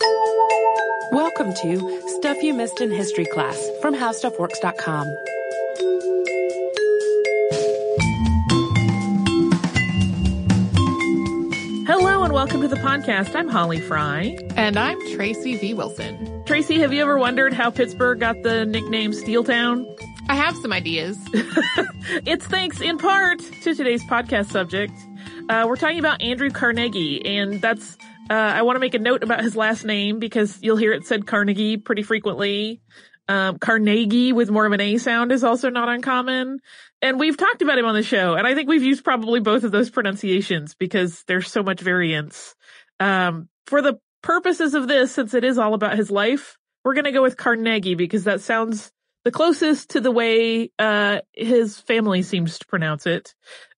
Welcome to Stuff You Missed in History class from HowStuffWorks.com. Hello and welcome to the podcast. I'm Holly Fry. And I'm Tracy V. Wilson. Tracy, have you ever wondered how Pittsburgh got the nickname Steel Town? I have some ideas. it's thanks in part to today's podcast subject. Uh, we're talking about Andrew Carnegie, and that's uh, I want to make a note about his last name because you'll hear it said Carnegie pretty frequently. Um, Carnegie with more of an A sound is also not uncommon. And we've talked about him on the show, and I think we've used probably both of those pronunciations because there's so much variance. Um, for the purposes of this, since it is all about his life, we're going to go with Carnegie because that sounds the closest to the way uh, his family seems to pronounce it.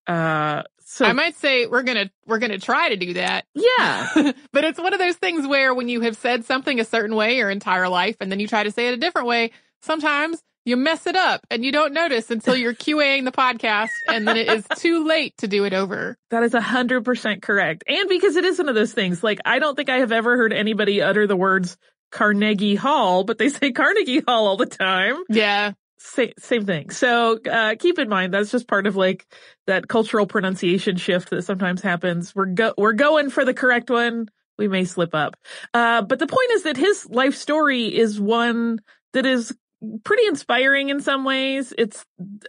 Uh, so I might say we're gonna we're gonna try to do that. Yeah, but it's one of those things where when you have said something a certain way your entire life, and then you try to say it a different way, sometimes you mess it up and you don't notice until you're QAing the podcast, and then it is too late to do it over. That is a hundred percent correct, and because it is one of those things. Like I don't think I have ever heard anybody utter the words Carnegie Hall, but they say Carnegie Hall all the time. Yeah. Same, same thing. So, uh, keep in mind that's just part of like that cultural pronunciation shift that sometimes happens. We're go, we're going for the correct one. We may slip up. Uh, but the point is that his life story is one that is pretty inspiring in some ways. It's,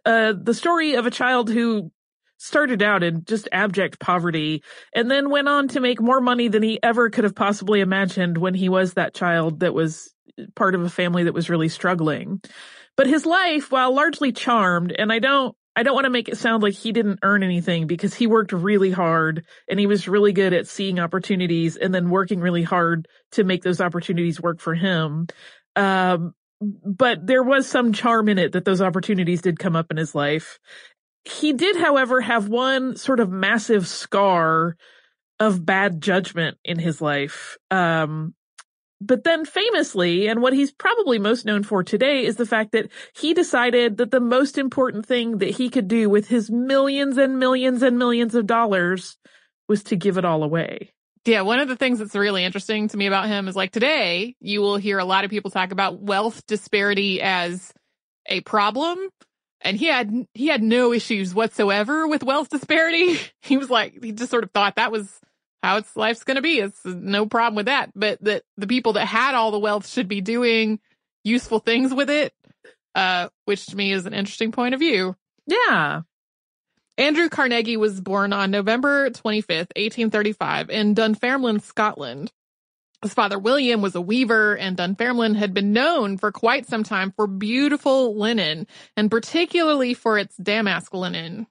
uh, the story of a child who started out in just abject poverty and then went on to make more money than he ever could have possibly imagined when he was that child that was part of a family that was really struggling. But his life, while largely charmed, and I don't, I don't want to make it sound like he didn't earn anything because he worked really hard and he was really good at seeing opportunities and then working really hard to make those opportunities work for him. Um, but there was some charm in it that those opportunities did come up in his life. He did, however, have one sort of massive scar of bad judgment in his life. Um, but then famously, and what he's probably most known for today is the fact that he decided that the most important thing that he could do with his millions and millions and millions of dollars was to give it all away. Yeah, one of the things that's really interesting to me about him is like today, you will hear a lot of people talk about wealth disparity as a problem. And he had, he had no issues whatsoever with wealth disparity. He was like, he just sort of thought that was how its life's going to be. It's no problem with that. But that the people that had all the wealth should be doing useful things with it. uh, which to me is an interesting point of view. Yeah. Andrew Carnegie was born on November 25th, 1835 in Dunfermline, Scotland. His father William was a weaver and Dunfermline had been known for quite some time for beautiful linen and particularly for its damask linen.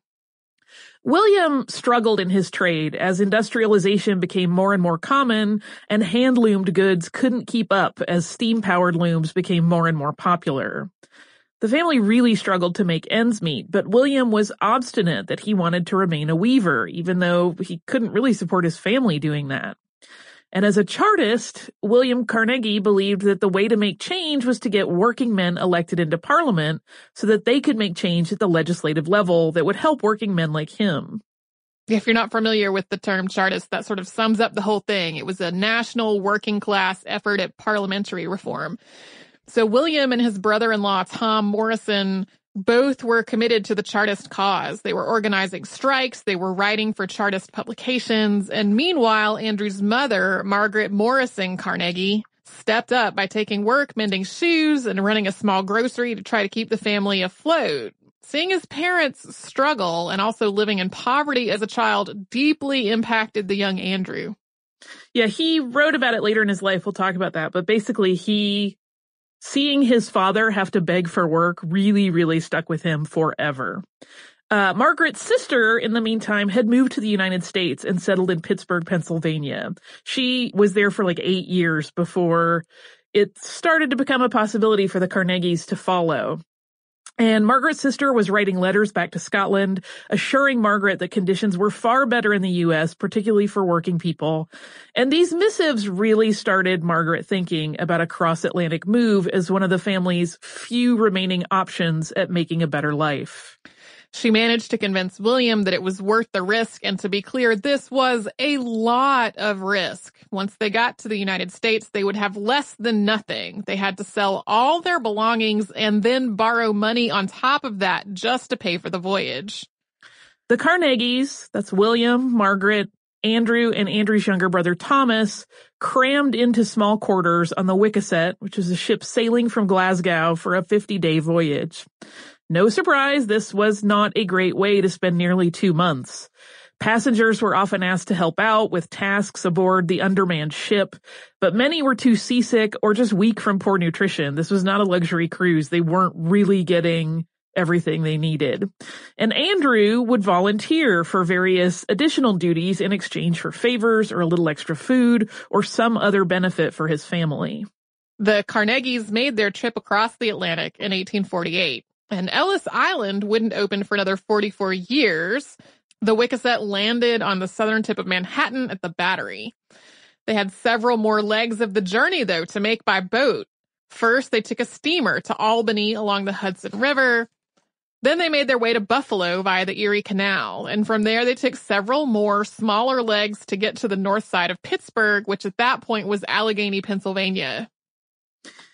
William struggled in his trade as industrialization became more and more common and hand-loomed goods couldn't keep up as steam-powered looms became more and more popular. The family really struggled to make ends meet, but William was obstinate that he wanted to remain a weaver, even though he couldn't really support his family doing that. And as a Chartist, William Carnegie believed that the way to make change was to get working men elected into parliament so that they could make change at the legislative level that would help working men like him. If you're not familiar with the term Chartist, that sort of sums up the whole thing. It was a national working class effort at parliamentary reform. So William and his brother-in-law, Tom Morrison, both were committed to the Chartist cause. They were organizing strikes, they were writing for Chartist publications, and meanwhile, Andrew's mother, Margaret Morrison Carnegie, stepped up by taking work mending shoes and running a small grocery to try to keep the family afloat. Seeing his parents struggle and also living in poverty as a child deeply impacted the young Andrew. Yeah, he wrote about it later in his life. We'll talk about that. But basically, he seeing his father have to beg for work really, really stuck with him forever. Uh, Margaret's sister, in the meantime, had moved to the United States and settled in Pittsburgh, Pennsylvania. She was there for like eight years before it started to become a possibility for the Carnegies to follow. And Margaret's sister was writing letters back to Scotland, assuring Margaret that conditions were far better in the U.S., particularly for working people. And these missives really started Margaret thinking about a cross-Atlantic move as one of the family's few remaining options at making a better life. She managed to convince William that it was worth the risk, and to be clear, this was a lot of risk. Once they got to the United States, they would have less than nothing. They had to sell all their belongings and then borrow money on top of that just to pay for the voyage. The Carnegies, that's William, Margaret, Andrew, and Andrew's younger brother Thomas, crammed into small quarters on the Wiscasset, which is a ship sailing from Glasgow for a 50 day voyage. No surprise, this was not a great way to spend nearly two months. Passengers were often asked to help out with tasks aboard the undermanned ship, but many were too seasick or just weak from poor nutrition. This was not a luxury cruise. They weren't really getting everything they needed. And Andrew would volunteer for various additional duties in exchange for favors or a little extra food or some other benefit for his family. The Carnegies made their trip across the Atlantic in 1848. And Ellis Island wouldn't open for another 44 years. The Wiscasset landed on the southern tip of Manhattan at the Battery. They had several more legs of the journey, though, to make by boat. First, they took a steamer to Albany along the Hudson River. Then they made their way to Buffalo via the Erie Canal, and from there they took several more smaller legs to get to the north side of Pittsburgh, which at that point was Allegheny, Pennsylvania.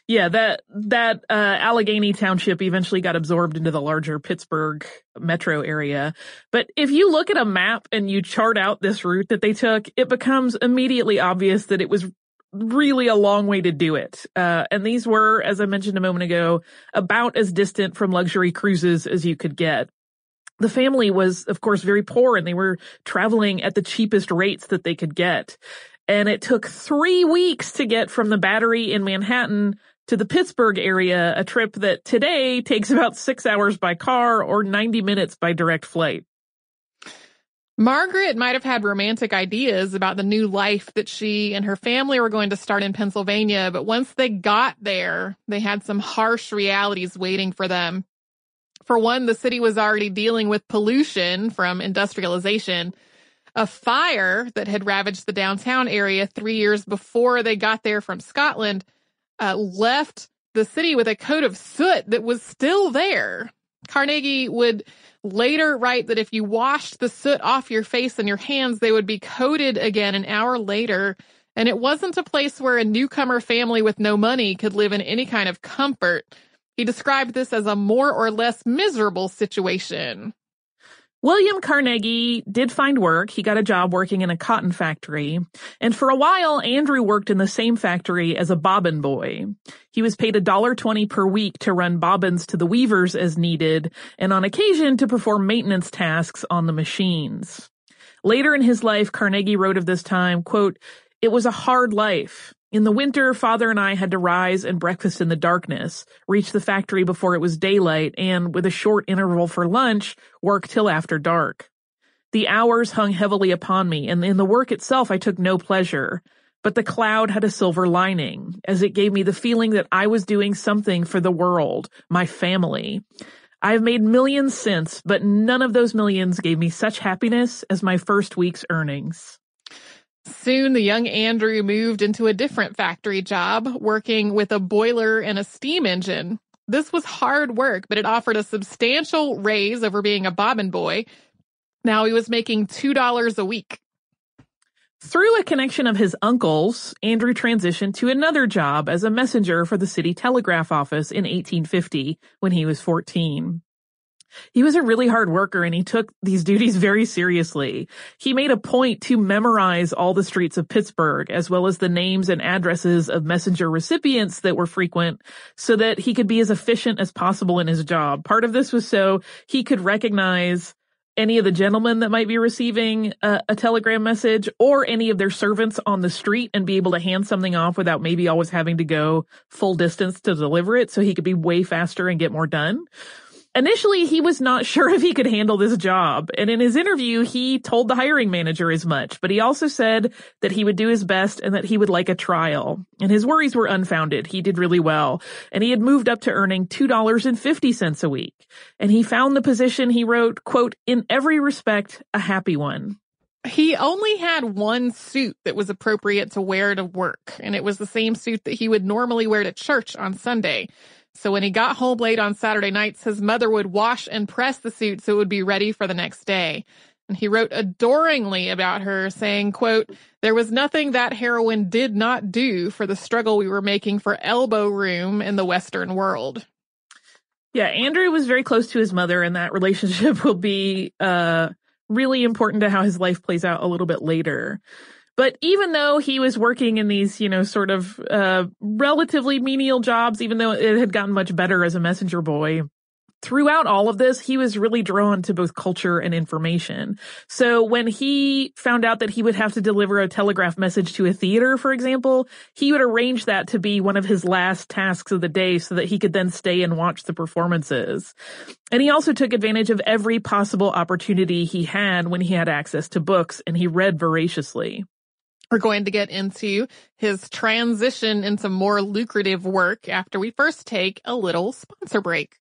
Yeah, that that uh, Allegheny Township eventually got absorbed into the larger Pittsburgh metro area. But if you look at a map and you chart out this route that they took, it becomes immediately obvious that it was really a long way to do it. Uh, and these were, as I mentioned a moment ago, about as distant from luxury cruises as you could get. The family was, of course, very poor and they were traveling at the cheapest rates that they could get. And it took three weeks to get from the battery in Manhattan to the Pittsburgh area, a trip that today takes about six hours by car or 90 minutes by direct flight. Margaret might have had romantic ideas about the new life that she and her family were going to start in Pennsylvania, but once they got there, they had some harsh realities waiting for them. For one, the city was already dealing with pollution from industrialization. A fire that had ravaged the downtown area three years before they got there from Scotland uh, left the city with a coat of soot that was still there. Carnegie would later write that if you washed the soot off your face and your hands, they would be coated again an hour later. And it wasn't a place where a newcomer family with no money could live in any kind of comfort. He described this as a more or less miserable situation. William Carnegie did find work. He got a job working in a cotton factory. And for a while, Andrew worked in the same factory as a bobbin boy. He was paid $1.20 per week to run bobbins to the weavers as needed, and on occasion to perform maintenance tasks on the machines. Later in his life, Carnegie wrote of this time, quote, it was a hard life. In the winter, father and I had to rise and breakfast in the darkness, reach the factory before it was daylight, and with a short interval for lunch, work till after dark. The hours hung heavily upon me, and in the work itself I took no pleasure. But the cloud had a silver lining, as it gave me the feeling that I was doing something for the world, my family. I've made millions since, but none of those millions gave me such happiness as my first week's earnings. Soon the young Andrew moved into a different factory job, working with a boiler and a steam engine. This was hard work, but it offered a substantial raise over being a bobbin boy. Now he was making $2 a week. Through a connection of his uncle's, Andrew transitioned to another job as a messenger for the city telegraph office in 1850 when he was 14. He was a really hard worker and he took these duties very seriously. He made a point to memorize all the streets of Pittsburgh as well as the names and addresses of messenger recipients that were frequent so that he could be as efficient as possible in his job. Part of this was so he could recognize any of the gentlemen that might be receiving a, a, telegram message or any of their servants on the street and be able to hand something off without maybe always having to go full distance to deliver it so he could be way faster and get more done. Initially, he was not sure if he could handle this job, and in his interview, he told the hiring manager as much, but he also said that he would do his best and that he would like a trial. And his worries were unfounded. He did really well, and he had moved up to earning $2.50 a week. And he found the position, he wrote, quote, in every respect, a happy one. He only had one suit that was appropriate to wear to work, and it was the same suit that he would normally wear to church on Sunday. So when he got home late on Saturday nights, his mother would wash and press the suit so it would be ready for the next day. And he wrote adoringly about her, saying, quote, there was nothing that heroine did not do for the struggle we were making for elbow room in the Western world. Yeah, Andrew was very close to his mother, and that relationship will be uh, really important to how his life plays out a little bit later. But even though he was working in these, you know, sort of uh, relatively menial jobs, even though it had gotten much better as a messenger boy, throughout all of this, he was really drawn to both culture and information. So when he found out that he would have to deliver a telegraph message to a theater, for example, he would arrange that to be one of his last tasks of the day so that he could then stay and watch the performances. And he also took advantage of every possible opportunity he had when he had access to books and he read voraciously. We're going to get into his transition into more lucrative work after we first take a little sponsor break.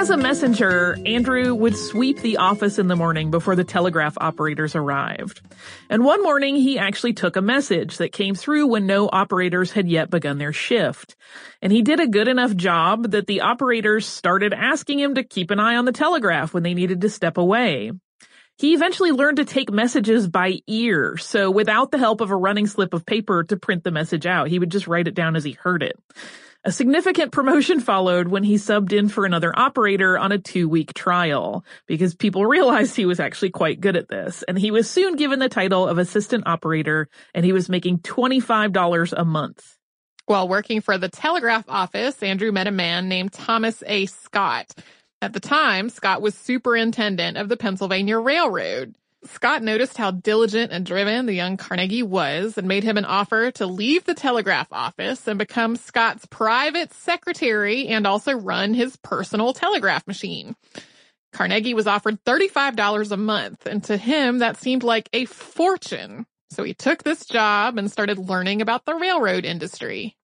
As a messenger, Andrew would sweep the office in the morning before the telegraph operators arrived. And one morning he actually took a message that came through when no operators had yet begun their shift. And he did a good enough job that the operators started asking him to keep an eye on the telegraph when they needed to step away. He eventually learned to take messages by ear, so without the help of a running slip of paper to print the message out, he would just write it down as he heard it. A significant promotion followed when he subbed in for another operator on a two week trial because people realized he was actually quite good at this. And he was soon given the title of assistant operator and he was making $25 a month. While working for the telegraph office, Andrew met a man named Thomas A. Scott. At the time, Scott was superintendent of the Pennsylvania Railroad. Scott noticed how diligent and driven the young Carnegie was and made him an offer to leave the telegraph office and become Scott's private secretary and also run his personal telegraph machine. Carnegie was offered $35 a month, and to him, that seemed like a fortune. So he took this job and started learning about the railroad industry.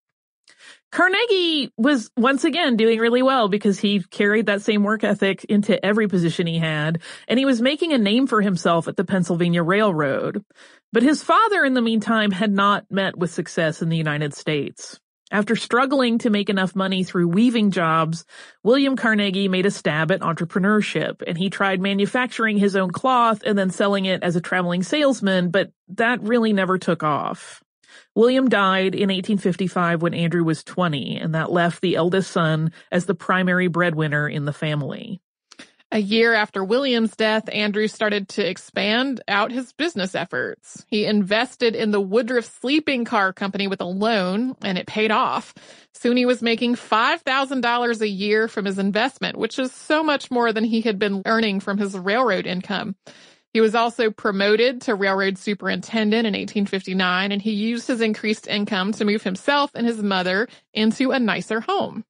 Carnegie was once again doing really well because he carried that same work ethic into every position he had, and he was making a name for himself at the Pennsylvania Railroad. But his father, in the meantime, had not met with success in the United States. After struggling to make enough money through weaving jobs, William Carnegie made a stab at entrepreneurship, and he tried manufacturing his own cloth and then selling it as a traveling salesman, but that really never took off. William died in 1855 when Andrew was 20, and that left the eldest son as the primary breadwinner in the family. A year after William's death, Andrew started to expand out his business efforts. He invested in the Woodruff Sleeping Car Company with a loan, and it paid off. Soon he was making $5,000 a year from his investment, which is so much more than he had been earning from his railroad income. He was also promoted to railroad superintendent in 1859, and he used his increased income to move himself and his mother into a nicer home.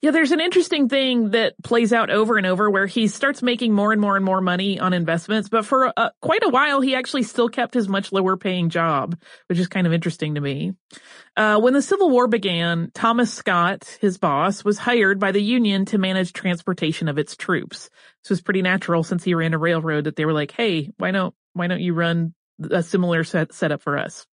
Yeah, there's an interesting thing that plays out over and over where he starts making more and more and more money on investments, but for uh, quite a while he actually still kept his much lower paying job, which is kind of interesting to me. Uh, when the Civil War began, Thomas Scott, his boss, was hired by the Union to manage transportation of its troops. This was pretty natural since he ran a railroad that they were like, hey, why don't, why don't you run a similar set, setup for us.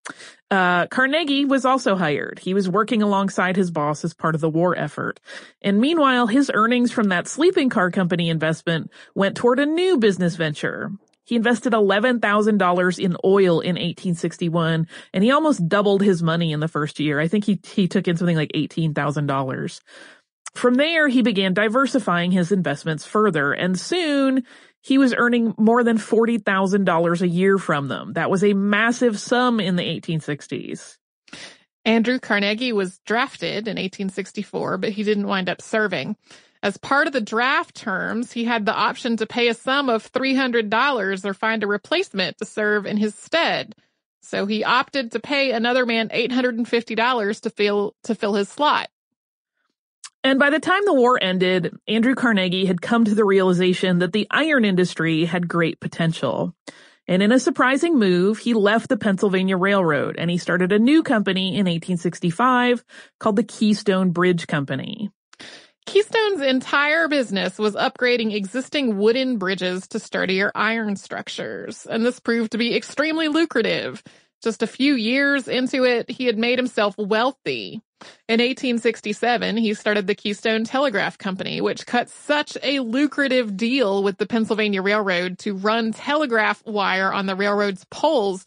Uh, Carnegie was also hired. He was working alongside his boss as part of the war effort. And meanwhile, his earnings from that sleeping car company investment went toward a new business venture. He invested $11,000 in oil in 1861 and he almost doubled his money in the first year. I think he, he took in something like $18,000. From there, he began diversifying his investments further and soon he was earning more than $40,000 a year from them. That was a massive sum in the 1860s. Andrew Carnegie was drafted in 1864, but he didn't wind up serving. As part of the draft terms, he had the option to pay a sum of $300 or find a replacement to serve in his stead. So he opted to pay another man $850 to fill, to fill his slot. And by the time the war ended, Andrew Carnegie had come to the realization that the iron industry had great potential. And in a surprising move, he left the Pennsylvania Railroad and he started a new company in 1865 called the Keystone Bridge Company. Keystone's entire business was upgrading existing wooden bridges to sturdier iron structures, and this proved to be extremely lucrative. Just a few years into it, he had made himself wealthy. In 1867, he started the Keystone Telegraph Company, which cut such a lucrative deal with the Pennsylvania Railroad to run telegraph wire on the railroad's poles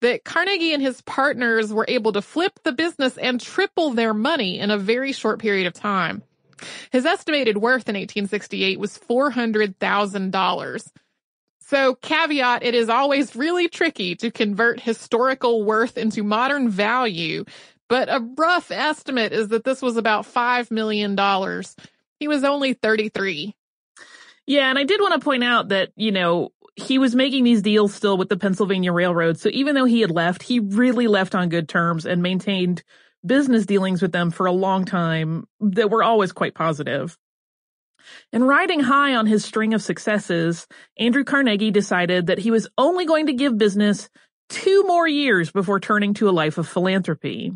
that Carnegie and his partners were able to flip the business and triple their money in a very short period of time. His estimated worth in 1868 was $400,000. So caveat, it is always really tricky to convert historical worth into modern value but a rough estimate is that this was about $5 million. He was only 33. Yeah, and I did want to point out that, you know, he was making these deals still with the Pennsylvania Railroad. So even though he had left, he really left on good terms and maintained business dealings with them for a long time that were always quite positive. And riding high on his string of successes, Andrew Carnegie decided that he was only going to give business two more years before turning to a life of philanthropy.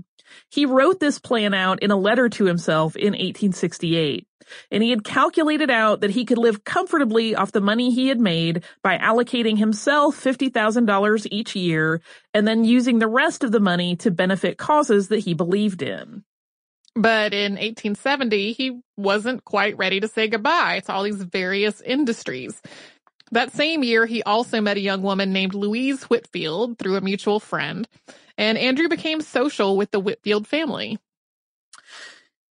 He wrote this plan out in a letter to himself in 1868, and he had calculated out that he could live comfortably off the money he had made by allocating himself $50,000 each year and then using the rest of the money to benefit causes that he believed in. But in 1870, he wasn't quite ready to say goodbye to all these various industries. That same year, he also met a young woman named Louise Whitfield through a mutual friend and Andrew became social with the Whitfield family.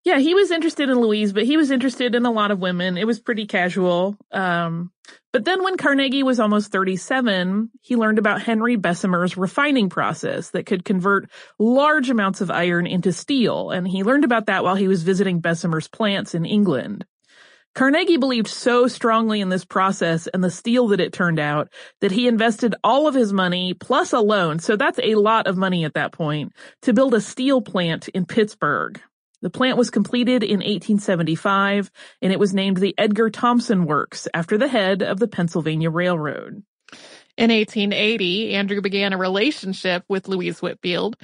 Yeah, he was interested in Louise, but he was interested in a lot of women. It was pretty casual. Um, but then when Carnegie was almost 37, he learned about Henry Bessemer's refining process that could convert large amounts of iron into steel. And he learned about that while he was visiting Bessemer's plants in England. Carnegie believed so strongly in this process and the steel that it turned out that he invested all of his money plus a loan, so that's a lot of money at that point, to build a steel plant in Pittsburgh. The plant was completed in 1875 and it was named the Edgar Thomson Works after the head of the Pennsylvania Railroad. In 1880, Andrew began a relationship with Louise Whitfield,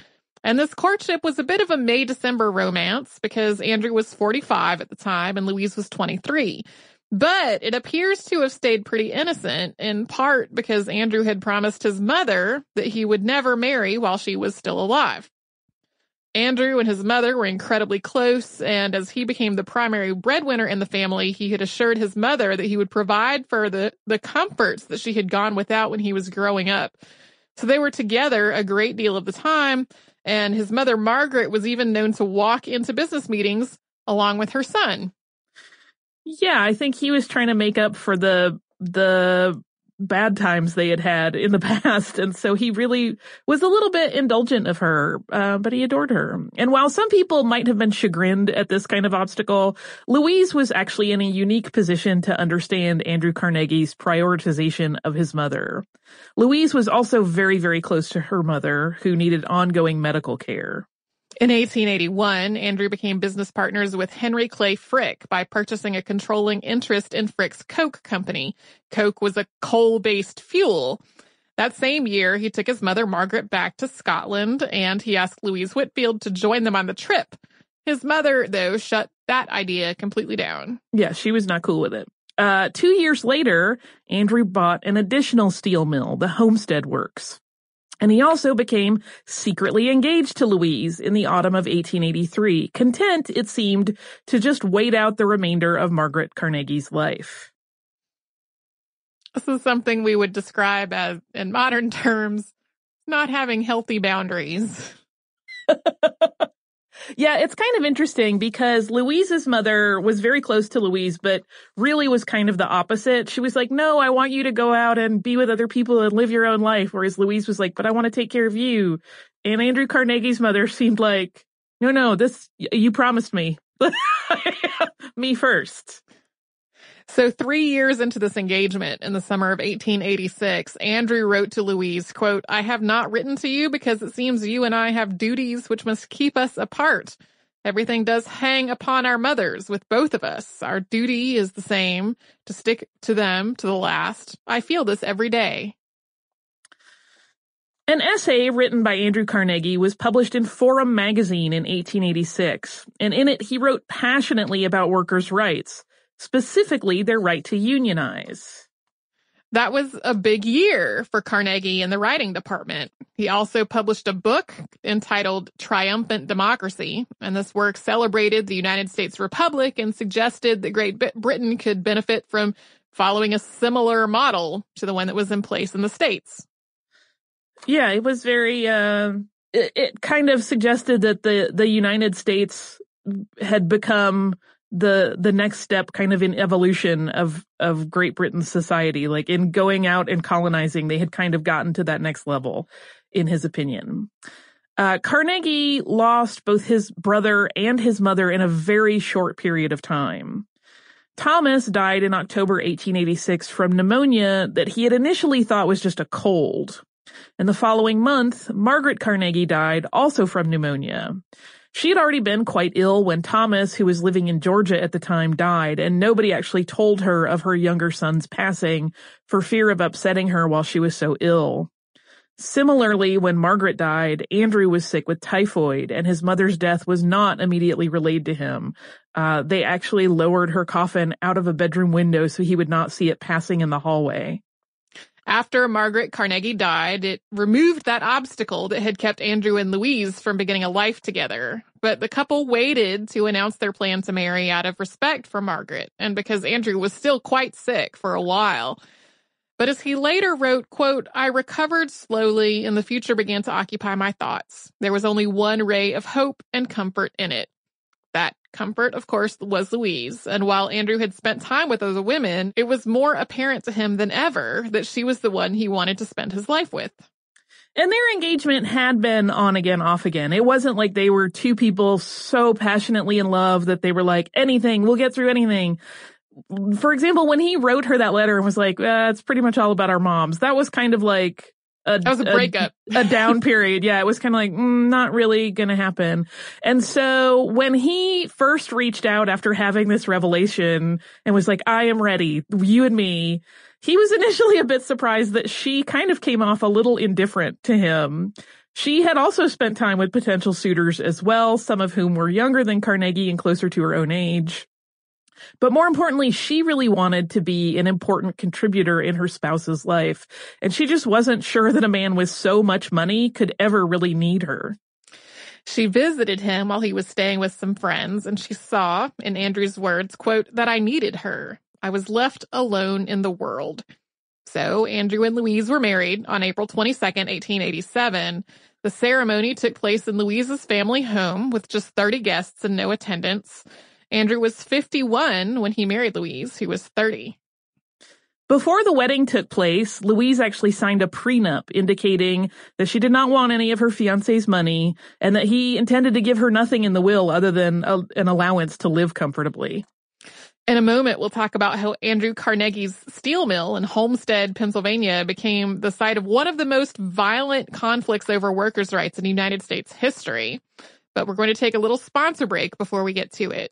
and this courtship was a bit of a May December romance because Andrew was 45 at the time and Louise was 23. But it appears to have stayed pretty innocent, in part because Andrew had promised his mother that he would never marry while she was still alive. Andrew and his mother were incredibly close, and as he became the primary breadwinner in the family, he had assured his mother that he would provide for the, the comforts that she had gone without when he was growing up. So they were together a great deal of the time, and his mother, Margaret, was even known to walk into business meetings along with her son. Yeah, I think he was trying to make up for the, the bad times they had had in the past. And so he really was a little bit indulgent of her, uh, but he adored her. And while some people might have been chagrined at this kind of obstacle, Louise was actually in a unique position to understand Andrew Carnegie's prioritization of his mother. Louise was also very, very close to her mother, who needed ongoing medical care. In 1881, Andrew became business partners with Henry Clay Frick by purchasing a controlling interest in Frick's Coke company. Coke was a coal-based fuel. That same year, he took his mother Margaret back to Scotland and he asked Louise Whitfield to join them on the trip. His mother, though, shut that idea completely down. Yeah, she was not cool with it. Uh, two years later, Andrew bought an additional steel mill, the Homestead Works. And he also became secretly engaged to Louise in the autumn of 1883, content, it seemed, to just wait out the remainder of Margaret Carnegie's life. This is something we would describe as, in modern terms, not having healthy boundaries. Yeah, it's kind of interesting because Louise's mother was very close to Louise, but really was kind of the opposite. She was like, no, I want you to go out and be with other people and live your own life. Whereas Louise was like, but I want to take care of you. And Andrew Carnegie's mother seemed like, no, no, this, you promised me. me first. So three years into this engagement in the summer of 1886, Andrew wrote to Louise, quote, I have not written to you because it seems you and I have duties which must keep us apart. Everything does hang upon our mothers with both of us. Our duty is the same to stick to them to the last. I feel this every day. An essay written by Andrew Carnegie was published in Forum magazine in 1886, and in it he wrote passionately about workers' rights specifically their right to unionize. That was a big year for Carnegie in the writing department. He also published a book entitled Triumphant Democracy, and this work celebrated the United States Republic and suggested that Great Britain could benefit from following a similar model to the one that was in place in the States. Yeah, it was very, uh, it, it kind of suggested that the, the United States had become the the next step kind of in evolution of of Great Britain's society like in going out and colonizing they had kind of gotten to that next level in his opinion. Uh, Carnegie lost both his brother and his mother in a very short period of time. Thomas died in October 1886 from pneumonia that he had initially thought was just a cold. And the following month Margaret Carnegie died also from pneumonia she had already been quite ill when Thomas, who was living in Georgia at the time, died, and nobody actually told her of her younger son's passing for fear of upsetting her while she was so ill. Similarly, when Margaret died, Andrew was sick with typhoid, and his mother's death was not immediately relayed to him. Uh, they actually lowered her coffin out of a bedroom window so he would not see it passing in the hallway. After Margaret Carnegie died, it removed that obstacle that had kept Andrew and Louise from beginning a life together. But the couple waited to announce their plan to marry out of respect for Margaret and because Andrew was still quite sick for a while. But as he later wrote, quote, I recovered slowly and the future began to occupy my thoughts. There was only one ray of hope and comfort in it. That comfort, of course, was Louise. And while Andrew had spent time with other women, it was more apparent to him than ever that she was the one he wanted to spend his life with. And their engagement had been on again, off again. It wasn't like they were two people so passionately in love that they were like, anything, we'll get through anything. For example, when he wrote her that letter and was like, uh, it's pretty much all about our moms, that was kind of like, a, that was a breakup. A, a down period. Yeah, it was kind of like, mm, not really gonna happen. And so when he first reached out after having this revelation and was like, I am ready, you and me, he was initially a bit surprised that she kind of came off a little indifferent to him. She had also spent time with potential suitors as well, some of whom were younger than Carnegie and closer to her own age. But more importantly, she really wanted to be an important contributor in her spouse's life. And she just wasn't sure that a man with so much money could ever really need her. She visited him while he was staying with some friends and she saw, in Andrew's words, quote, that I needed her. I was left alone in the world. So Andrew and Louise were married on April 22nd, 1887. The ceremony took place in Louise's family home with just 30 guests and no attendants. Andrew was 51 when he married Louise, who was 30. Before the wedding took place, Louise actually signed a prenup indicating that she did not want any of her fiance's money and that he intended to give her nothing in the will other than a, an allowance to live comfortably. In a moment, we'll talk about how Andrew Carnegie's steel mill in Homestead, Pennsylvania became the site of one of the most violent conflicts over workers' rights in United States history. But we're going to take a little sponsor break before we get to it.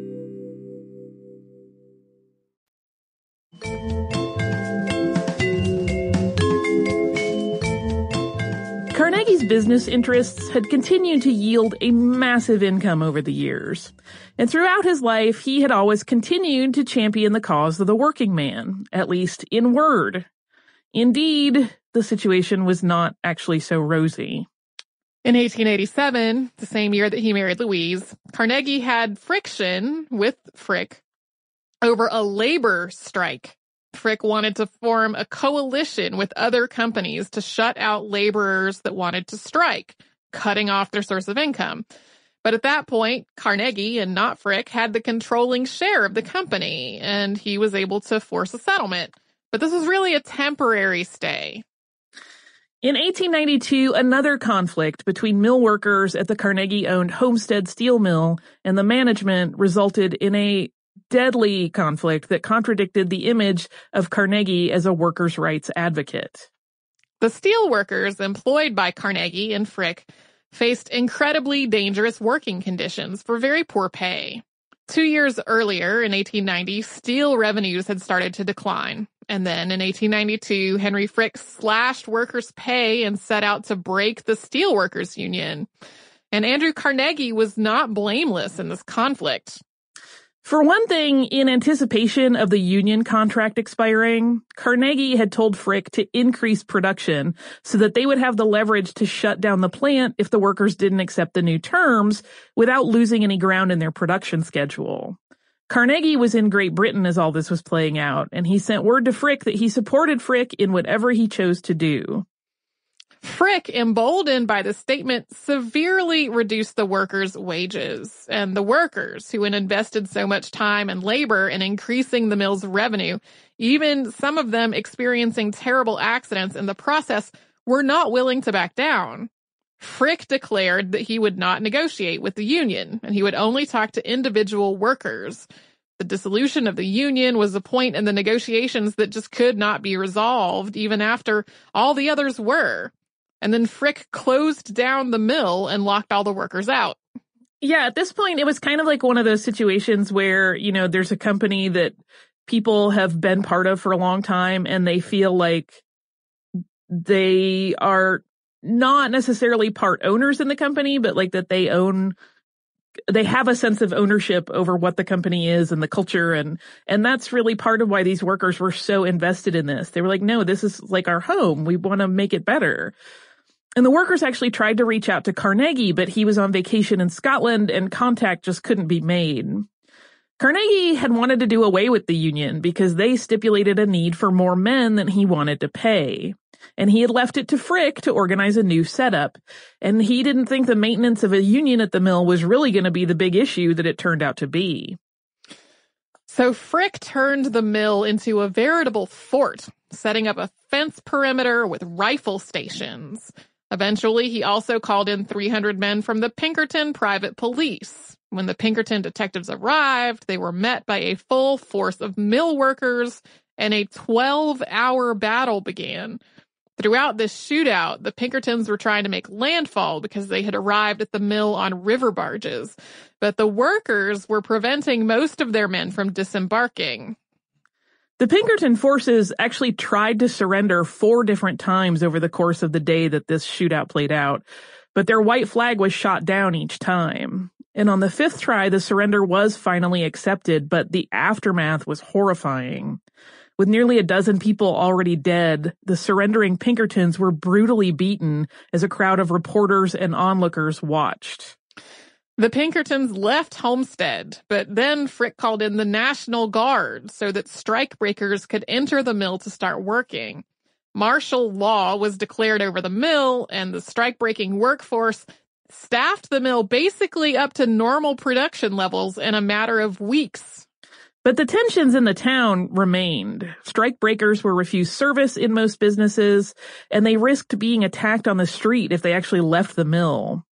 Carnegie's business interests had continued to yield a massive income over the years. And throughout his life, he had always continued to champion the cause of the working man, at least in word. Indeed, the situation was not actually so rosy. In 1887, the same year that he married Louise, Carnegie had friction with Frick over a labor strike. Frick wanted to form a coalition with other companies to shut out laborers that wanted to strike, cutting off their source of income. But at that point, Carnegie and not Frick had the controlling share of the company, and he was able to force a settlement. But this was really a temporary stay. In 1892, another conflict between mill workers at the Carnegie owned Homestead Steel Mill and the management resulted in a deadly conflict that contradicted the image of Carnegie as a workers' rights advocate. The steel workers employed by Carnegie and Frick faced incredibly dangerous working conditions for very poor pay. Two years earlier, in 1890, steel revenues had started to decline. And then in 1892, Henry Frick slashed workers' pay and set out to break the steelworkers union. And Andrew Carnegie was not blameless in this conflict. For one thing, in anticipation of the union contract expiring, Carnegie had told Frick to increase production so that they would have the leverage to shut down the plant if the workers didn't accept the new terms without losing any ground in their production schedule. Carnegie was in Great Britain as all this was playing out, and he sent word to Frick that he supported Frick in whatever he chose to do. Frick, emboldened by the statement, severely reduced the workers' wages. And the workers, who had invested so much time and labor in increasing the mill's revenue, even some of them experiencing terrible accidents in the process, were not willing to back down. Frick declared that he would not negotiate with the union, and he would only talk to individual workers. The dissolution of the union was a point in the negotiations that just could not be resolved, even after all the others were. And then Frick closed down the mill and locked all the workers out. Yeah, at this point, it was kind of like one of those situations where, you know, there's a company that people have been part of for a long time and they feel like they are not necessarily part owners in the company, but like that they own they have a sense of ownership over what the company is and the culture and and that's really part of why these workers were so invested in this. They were like, "No, this is like our home. We want to make it better." And the workers actually tried to reach out to Carnegie, but he was on vacation in Scotland and contact just couldn't be made. Carnegie had wanted to do away with the union because they stipulated a need for more men than he wanted to pay. And he had left it to Frick to organize a new setup. And he didn't think the maintenance of a union at the mill was really going to be the big issue that it turned out to be. So Frick turned the mill into a veritable fort, setting up a fence perimeter with rifle stations. Eventually, he also called in 300 men from the Pinkerton Private Police. When the Pinkerton detectives arrived, they were met by a full force of mill workers and a 12 hour battle began. Throughout this shootout, the Pinkertons were trying to make landfall because they had arrived at the mill on river barges, but the workers were preventing most of their men from disembarking. The Pinkerton forces actually tried to surrender four different times over the course of the day that this shootout played out, but their white flag was shot down each time. And on the fifth try, the surrender was finally accepted, but the aftermath was horrifying. With nearly a dozen people already dead, the surrendering Pinkertons were brutally beaten as a crowd of reporters and onlookers watched. The Pinkertons left Homestead, but then Frick called in the National Guard so that strikebreakers could enter the mill to start working. Martial law was declared over the mill, and the strikebreaking workforce staffed the mill basically up to normal production levels in a matter of weeks. But the tensions in the town remained. Strikebreakers were refused service in most businesses, and they risked being attacked on the street if they actually left the mill.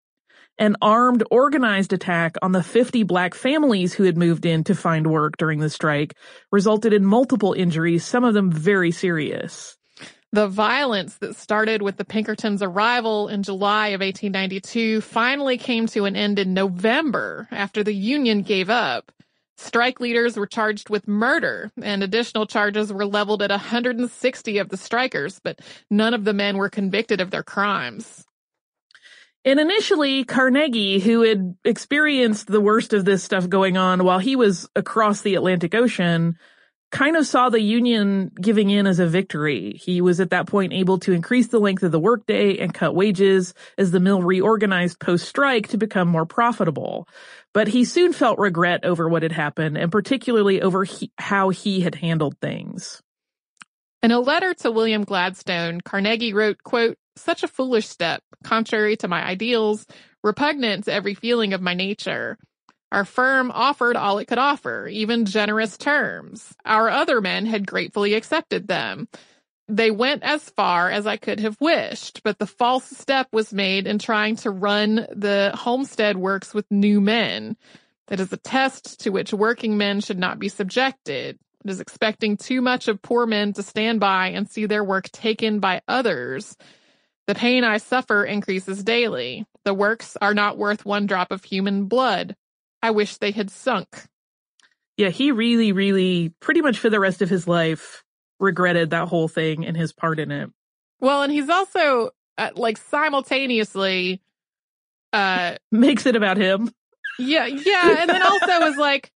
An armed, organized attack on the 50 black families who had moved in to find work during the strike resulted in multiple injuries, some of them very serious. The violence that started with the Pinkertons' arrival in July of 1892 finally came to an end in November after the Union gave up. Strike leaders were charged with murder, and additional charges were leveled at 160 of the strikers, but none of the men were convicted of their crimes. And initially, Carnegie, who had experienced the worst of this stuff going on while he was across the Atlantic Ocean, kind of saw the union giving in as a victory. He was at that point able to increase the length of the workday and cut wages as the mill reorganized post-strike to become more profitable. But he soon felt regret over what had happened and particularly over he, how he had handled things. In a letter to William Gladstone, Carnegie wrote, quote, such a foolish step, contrary to my ideals, repugnant to every feeling of my nature. Our firm offered all it could offer, even generous terms. Our other men had gratefully accepted them. They went as far as I could have wished, but the false step was made in trying to run the homestead works with new men. That is a test to which working men should not be subjected. It is expecting too much of poor men to stand by and see their work taken by others. The pain I suffer increases daily. The works are not worth one drop of human blood. I wish they had sunk. Yeah, he really, really, pretty much for the rest of his life, regretted that whole thing and his part in it. Well, and he's also uh, like simultaneously uh makes it about him. Yeah, yeah, and then also is like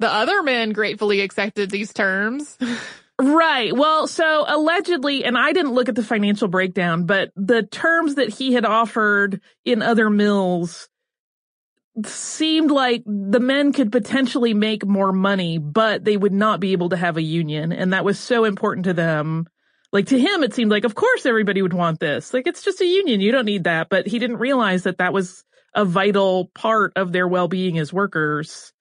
the other men gratefully accepted these terms. Right. Well, so allegedly, and I didn't look at the financial breakdown, but the terms that he had offered in other mills seemed like the men could potentially make more money, but they would not be able to have a union. And that was so important to them. Like to him, it seemed like, of course, everybody would want this. Like it's just a union. You don't need that. But he didn't realize that that was a vital part of their well-being as workers.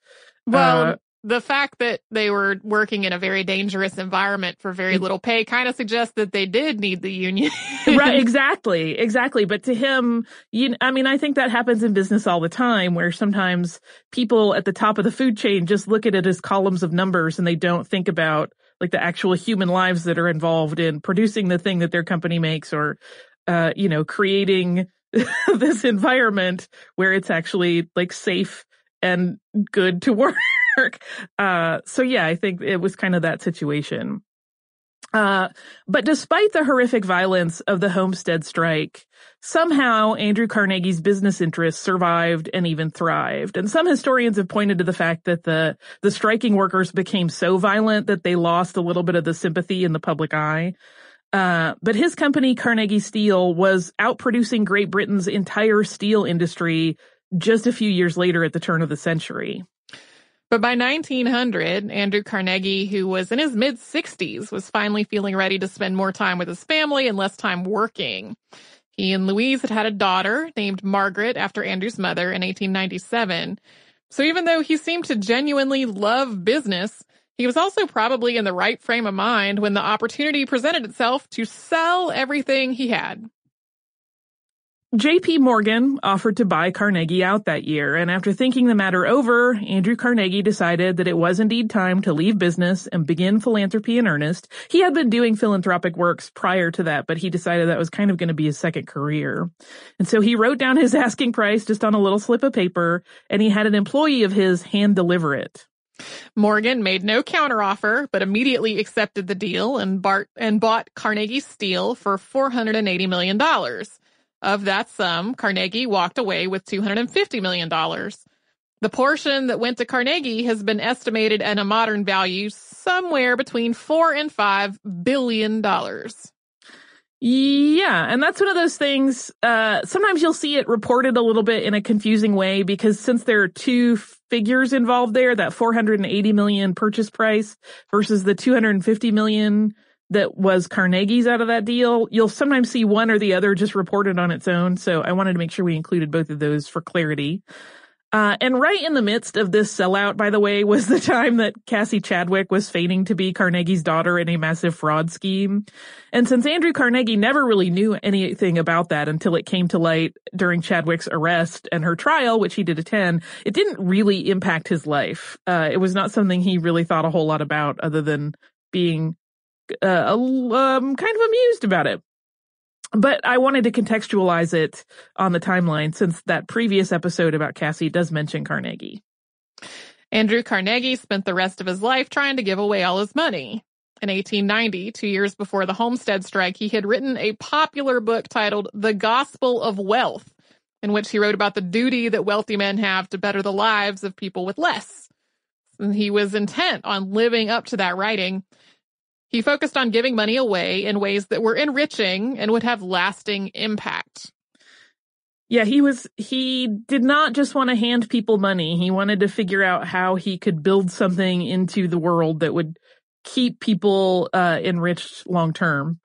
Well, uh, the fact that they were working in a very dangerous environment for very little pay kind of suggests that they did need the union. right, exactly, exactly. But to him, you, I mean, I think that happens in business all the time where sometimes people at the top of the food chain just look at it as columns of numbers and they don't think about like the actual human lives that are involved in producing the thing that their company makes or, uh, you know, creating this environment where it's actually like safe and good to work work. Uh, so yeah, I think it was kind of that situation. Uh, but despite the horrific violence of the Homestead strike, somehow Andrew Carnegie's business interests survived and even thrived. And some historians have pointed to the fact that the, the striking workers became so violent that they lost a little bit of the sympathy in the public eye. Uh, but his company, Carnegie Steel, was outproducing Great Britain's entire steel industry just a few years later at the turn of the century. But by 1900, Andrew Carnegie, who was in his mid 60s, was finally feeling ready to spend more time with his family and less time working. He and Louise had had a daughter named Margaret after Andrew's mother in 1897. So even though he seemed to genuinely love business, he was also probably in the right frame of mind when the opportunity presented itself to sell everything he had. JP Morgan offered to buy Carnegie out that year, and after thinking the matter over, Andrew Carnegie decided that it was indeed time to leave business and begin philanthropy in earnest. He had been doing philanthropic works prior to that, but he decided that was kind of going to be his second career. And so he wrote down his asking price just on a little slip of paper, and he had an employee of his hand deliver it. Morgan made no counteroffer, but immediately accepted the deal and, and bought Carnegie Steel for $480 million. Of that sum, Carnegie walked away with $250 million. The portion that went to Carnegie has been estimated at a modern value somewhere between four and five billion dollars. Yeah, and that's one of those things, uh, sometimes you'll see it reported a little bit in a confusing way because since there are two figures involved there, that 480 million purchase price versus the 250 million that was Carnegie's out of that deal. You'll sometimes see one or the other just reported on its own. So I wanted to make sure we included both of those for clarity. Uh, and right in the midst of this sellout, by the way, was the time that Cassie Chadwick was feigning to be Carnegie's daughter in a massive fraud scheme. And since Andrew Carnegie never really knew anything about that until it came to light during Chadwick's arrest and her trial, which he did attend, it didn't really impact his life. Uh, it was not something he really thought a whole lot about other than being uh, um, kind of amused about it. But I wanted to contextualize it on the timeline since that previous episode about Cassie does mention Carnegie. Andrew Carnegie spent the rest of his life trying to give away all his money. In 1890, two years before the Homestead strike, he had written a popular book titled The Gospel of Wealth, in which he wrote about the duty that wealthy men have to better the lives of people with less. And he was intent on living up to that writing. He focused on giving money away in ways that were enriching and would have lasting impact. Yeah, he was, he did not just want to hand people money. He wanted to figure out how he could build something into the world that would keep people uh, enriched long term.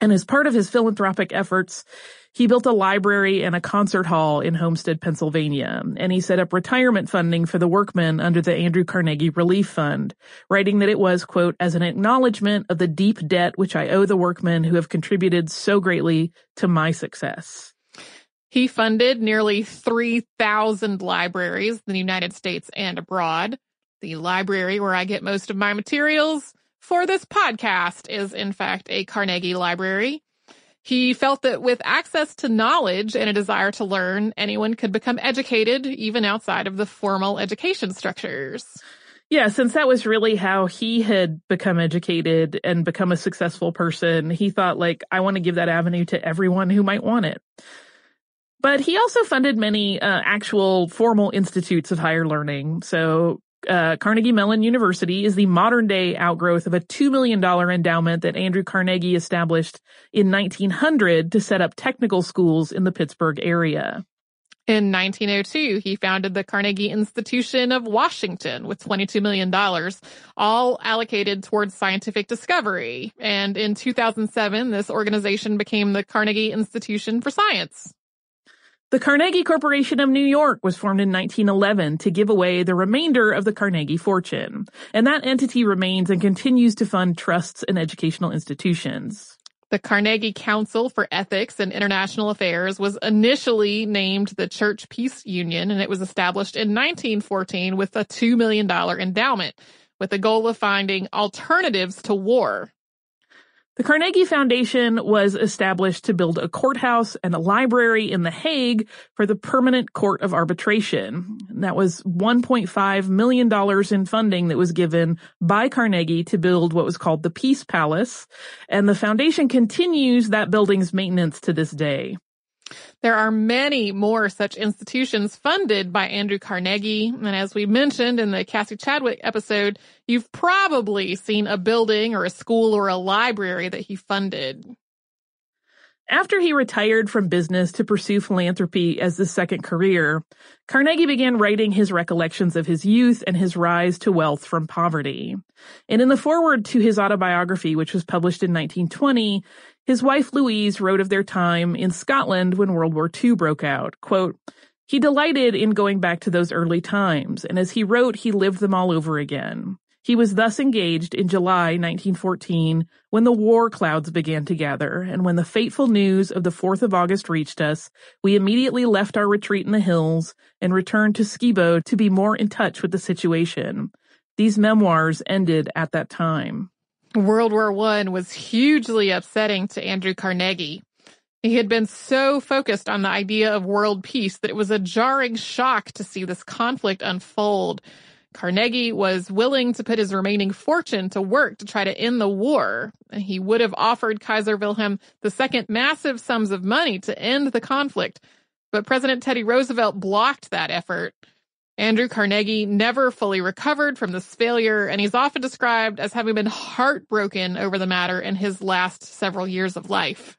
And as part of his philanthropic efforts, he built a library and a concert hall in Homestead, Pennsylvania, and he set up retirement funding for the workmen under the Andrew Carnegie Relief Fund, writing that it was, quote, as an acknowledgement of the deep debt which I owe the workmen who have contributed so greatly to my success. He funded nearly 3,000 libraries in the United States and abroad. The library where I get most of my materials for this podcast is in fact a Carnegie library. He felt that with access to knowledge and a desire to learn, anyone could become educated even outside of the formal education structures. Yeah, since that was really how he had become educated and become a successful person, he thought like, I want to give that avenue to everyone who might want it. But he also funded many uh, actual formal institutes of higher learning. So uh, Carnegie Mellon University is the modern day outgrowth of a $2 million endowment that Andrew Carnegie established in 1900 to set up technical schools in the Pittsburgh area. In 1902, he founded the Carnegie Institution of Washington with $22 million, all allocated towards scientific discovery. And in 2007, this organization became the Carnegie Institution for Science. The Carnegie Corporation of New York was formed in 1911 to give away the remainder of the Carnegie fortune, and that entity remains and continues to fund trusts and educational institutions. The Carnegie Council for Ethics and International Affairs was initially named the Church Peace Union, and it was established in 1914 with a $2 million endowment with the goal of finding alternatives to war. The Carnegie Foundation was established to build a courthouse and a library in The Hague for the Permanent Court of Arbitration. That was $1.5 million in funding that was given by Carnegie to build what was called the Peace Palace, and the foundation continues that building's maintenance to this day. There are many more such institutions funded by Andrew Carnegie. And as we mentioned in the Cassie Chadwick episode, you've probably seen a building or a school or a library that he funded. After he retired from business to pursue philanthropy as his second career, Carnegie began writing his recollections of his youth and his rise to wealth from poverty. And in the foreword to his autobiography, which was published in 1920, his wife Louise wrote of their time in Scotland when World War II broke out. Quote, he delighted in going back to those early times, and as he wrote, he lived them all over again. He was thus engaged in July 1914 when the war clouds began to gather, and when the fateful news of the 4th of August reached us, we immediately left our retreat in the hills and returned to Skibo to be more in touch with the situation. These memoirs ended at that time. World War I was hugely upsetting to Andrew Carnegie. He had been so focused on the idea of world peace that it was a jarring shock to see this conflict unfold Carnegie was willing to put his remaining fortune to work to try to end the war. He would have offered Kaiser Wilhelm II massive sums of money to end the conflict, but President Teddy Roosevelt blocked that effort. Andrew Carnegie never fully recovered from this failure, and he's often described as having been heartbroken over the matter in his last several years of life.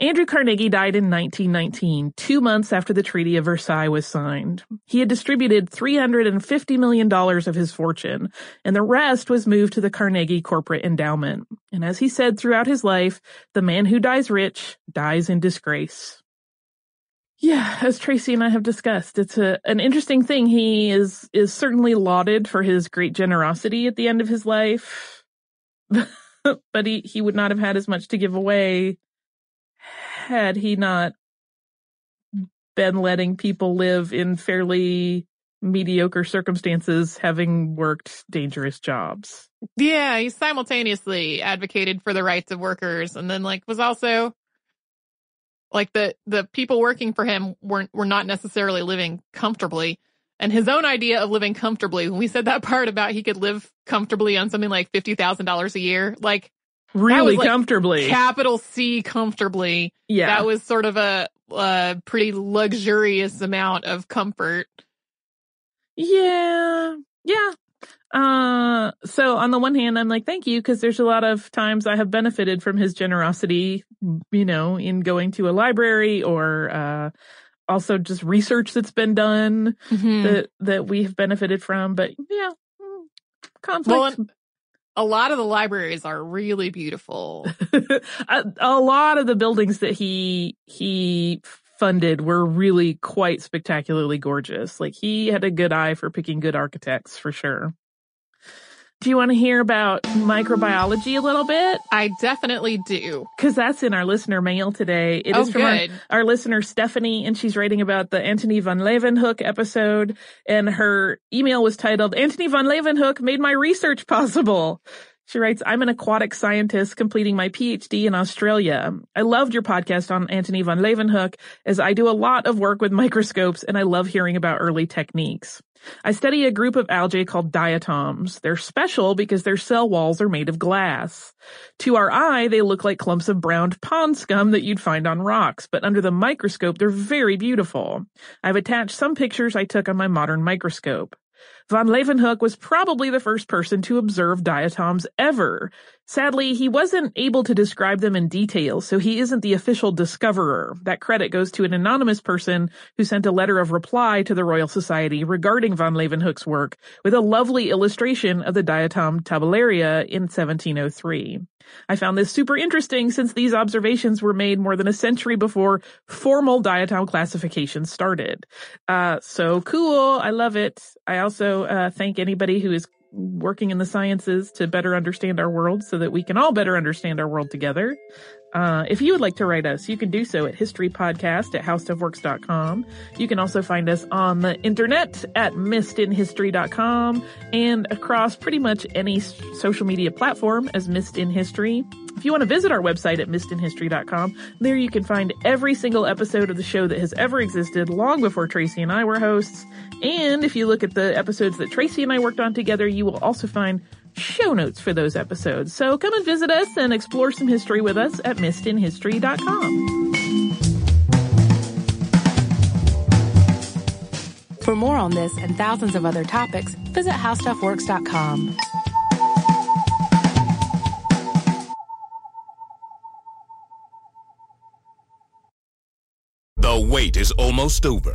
Andrew Carnegie died in 1919, two months after the Treaty of Versailles was signed. He had distributed $350 million of his fortune, and the rest was moved to the Carnegie Corporate Endowment. And as he said throughout his life, the man who dies rich dies in disgrace. Yeah, as Tracy and I have discussed, it's a, an interesting thing. He is, is certainly lauded for his great generosity at the end of his life, but he, he would not have had as much to give away had he not been letting people live in fairly mediocre circumstances having worked dangerous jobs. Yeah, he simultaneously advocated for the rights of workers and then like was also like the the people working for him weren't were not necessarily living comfortably. And his own idea of living comfortably, when we said that part about he could live comfortably on something like fifty thousand dollars a year, like really like comfortably. Capital C comfortably. Yeah. That was sort of a a pretty luxurious amount of comfort. Yeah. Yeah. Uh, so on the one hand, I'm like, thank you, because there's a lot of times I have benefited from his generosity, you know, in going to a library or, uh, also just research that's been done Mhm. that, that we have benefited from. But yeah, mm, conflict. Well, a lot of the libraries are really beautiful. a, a lot of the buildings that he he funded were really quite spectacularly gorgeous. Like he had a good eye for picking good architects for sure. Do you want to hear about microbiology a little bit? I definitely do. Because that's in our listener mail today. It oh, is oh, from our, our listener Stephanie, and she's writing about the Antony von Leeuwenhoek episode. And her email was titled, Antony von Leeuwenhoek made my research possible. She writes, I'm an aquatic scientist completing my PhD in Australia. I loved your podcast on Antony von Leeuwenhoek as I do a lot of work with microscopes and I love hearing about early techniques. I study a group of algae called diatoms. They're special because their cell walls are made of glass. To our eye, they look like clumps of browned pond scum that you'd find on rocks, but under the microscope, they're very beautiful. I've attached some pictures I took on my modern microscope. Von Leeuwenhoek was probably the first person to observe diatoms ever. Sadly, he wasn't able to describe them in detail, so he isn't the official discoverer. That credit goes to an anonymous person who sent a letter of reply to the Royal Society regarding von Leeuwenhoek's work with a lovely illustration of the diatom tabellaria in 1703. I found this super interesting since these observations were made more than a century before formal diatom classification started. Uh, so cool. I love it. I also uh, thank anybody who is working in the sciences to better understand our world so that we can all better understand our world together. Uh, if you would like to write us, you can do so at historypodcast at howstuffworks.com. You can also find us on the internet at missedinhistory.com and across pretty much any social media platform as Missed in History. If you want to visit our website at missedinhistory.com, there you can find every single episode of the show that has ever existed long before Tracy and I were hosts. And if you look at the episodes that Tracy and I worked on together, you will also find show notes for those episodes. So come and visit us and explore some history with us at missedinhistory.com. For more on this and thousands of other topics, visit howstuffworks.com. The wait is almost over.